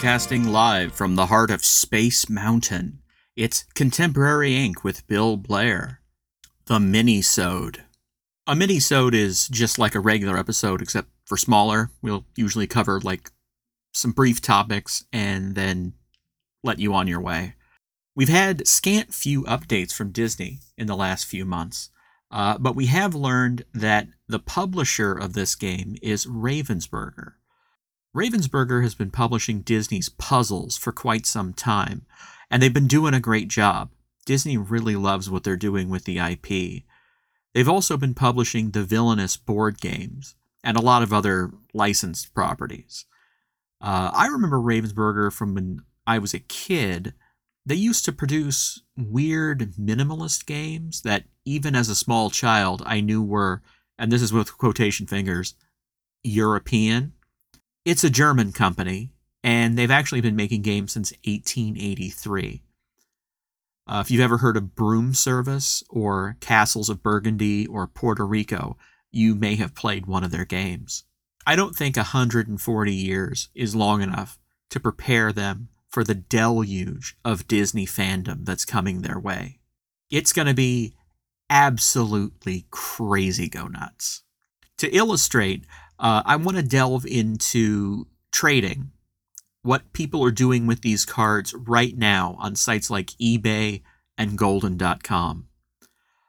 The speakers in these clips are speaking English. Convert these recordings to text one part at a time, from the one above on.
Broadcasting live from the heart of Space Mountain, it's Contemporary Inc. with Bill Blair. The Mini-Sode. A mini-sode is just like a regular episode, except for smaller. We'll usually cover like some brief topics and then let you on your way. We've had scant few updates from Disney in the last few months, uh, but we have learned that the publisher of this game is Ravensburger. Ravensburger has been publishing Disney's puzzles for quite some time, and they've been doing a great job. Disney really loves what they're doing with the IP. They've also been publishing the Villainous board games and a lot of other licensed properties. Uh, I remember Ravensburger from when I was a kid. They used to produce weird minimalist games that, even as a small child, I knew were, and this is with quotation fingers, European. It's a German company, and they've actually been making games since 1883. Uh, if you've ever heard of Broom Service or Castles of Burgundy or Puerto Rico, you may have played one of their games. I don't think 140 years is long enough to prepare them for the deluge of Disney fandom that's coming their way. It's going to be absolutely crazy go nuts. To illustrate, uh, I want to delve into trading, what people are doing with these cards right now on sites like eBay and Goldin.com.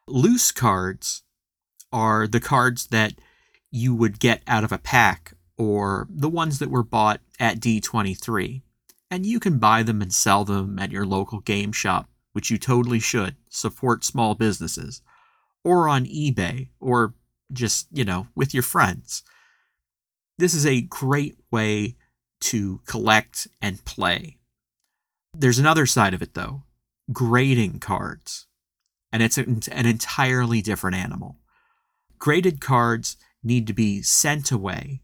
Loose cards are the cards that you would get out of a pack or the ones that were bought at D23. And you can buy them and sell them at your local game shop, which you totally should. Support small businesses. Or on eBay, or just, you know, with your friends. This is a great way to collect and play. There's another side of it, though grading cards. And it's an entirely different animal. Graded cards need to be sent away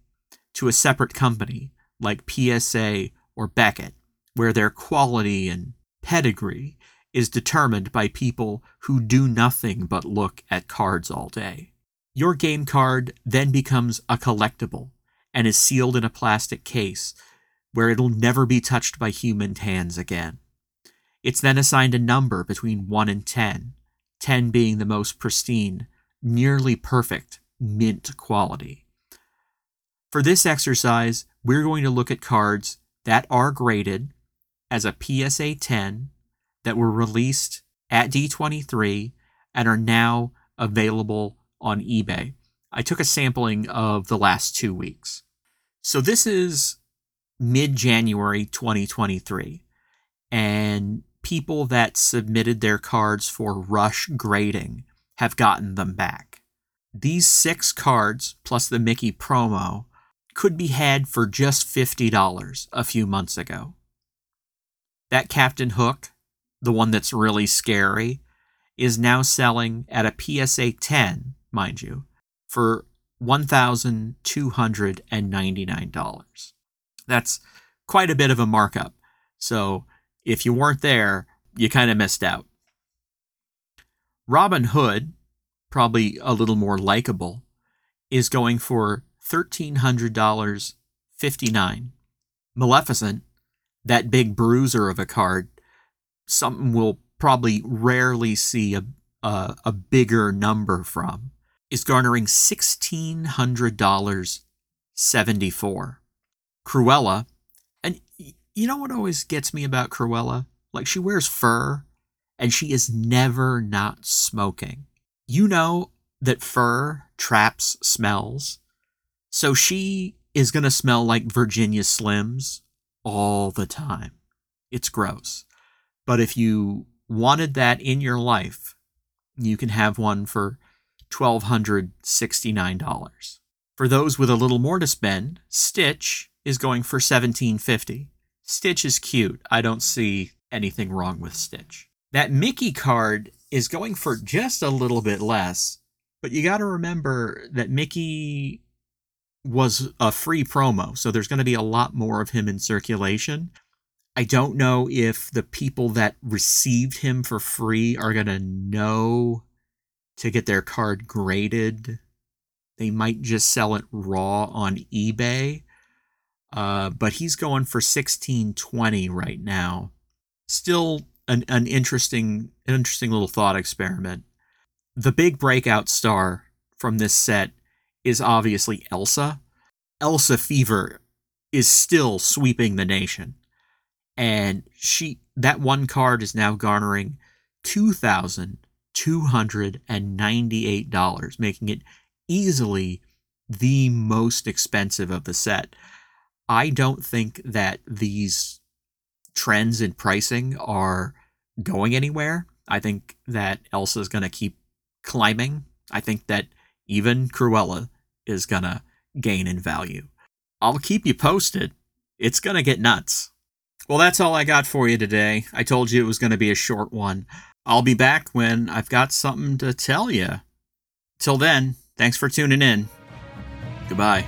to a separate company like PSA or Beckett, where their quality and pedigree is determined by people who do nothing but look at cards all day. Your game card then becomes a collectible and is sealed in a plastic case where it'll never be touched by human hands again. It's then assigned a number between 1 and 10, 10 being the most pristine, nearly perfect mint quality. For this exercise, we're going to look at cards that are graded as a PSA 10 that were released at D23 and are now available on eBay. I took a sampling of the last two weeks. So this is mid January 2023, and people that submitted their cards for rush grading have gotten them back. These six cards, plus the Mickey promo, could be had for just $50 a few months ago. That Captain Hook, the one that's really scary, is now selling at a PSA 10, mind you, for $1,299. That's quite a bit of a markup. So if you weren't there, you kind of missed out. Robin Hood, probably a little more likable, is going for $1,300 59 Maleficent, that big bruiser of a card, something we'll probably rarely see a, a, a bigger number from, is garnering $1,600 74 Cruella, and you know what always gets me about Cruella? Like she wears fur and she is never not smoking. You know that fur traps smells. So she is going to smell like Virginia Slims all the time. It's gross. But if you wanted that in your life, you can have one for $1,269. For those with a little more to spend, Stitch is going for 1750. Stitch is cute. I don't see anything wrong with Stitch. That Mickey card is going for just a little bit less, but you got to remember that Mickey was a free promo, so there's going to be a lot more of him in circulation. I don't know if the people that received him for free are going to know to get their card graded. They might just sell it raw on eBay uh, but he's going for 1620 right now. Still an, an interesting, interesting little thought experiment. The big breakout star from this set is obviously Elsa. Elsa Fever is still sweeping the nation. And she that one card is now garnering two thousand two hundred and ninety-eight dollars, making it easily the most expensive of the set. I don't think that these trends in pricing are going anywhere. I think that Elsa is going to keep climbing. I think that even Cruella is going to gain in value. I'll keep you posted. It's going to get nuts. Well, that's all I got for you today. I told you it was going to be a short one. I'll be back when I've got something to tell you. Till then, thanks for tuning in. Goodbye.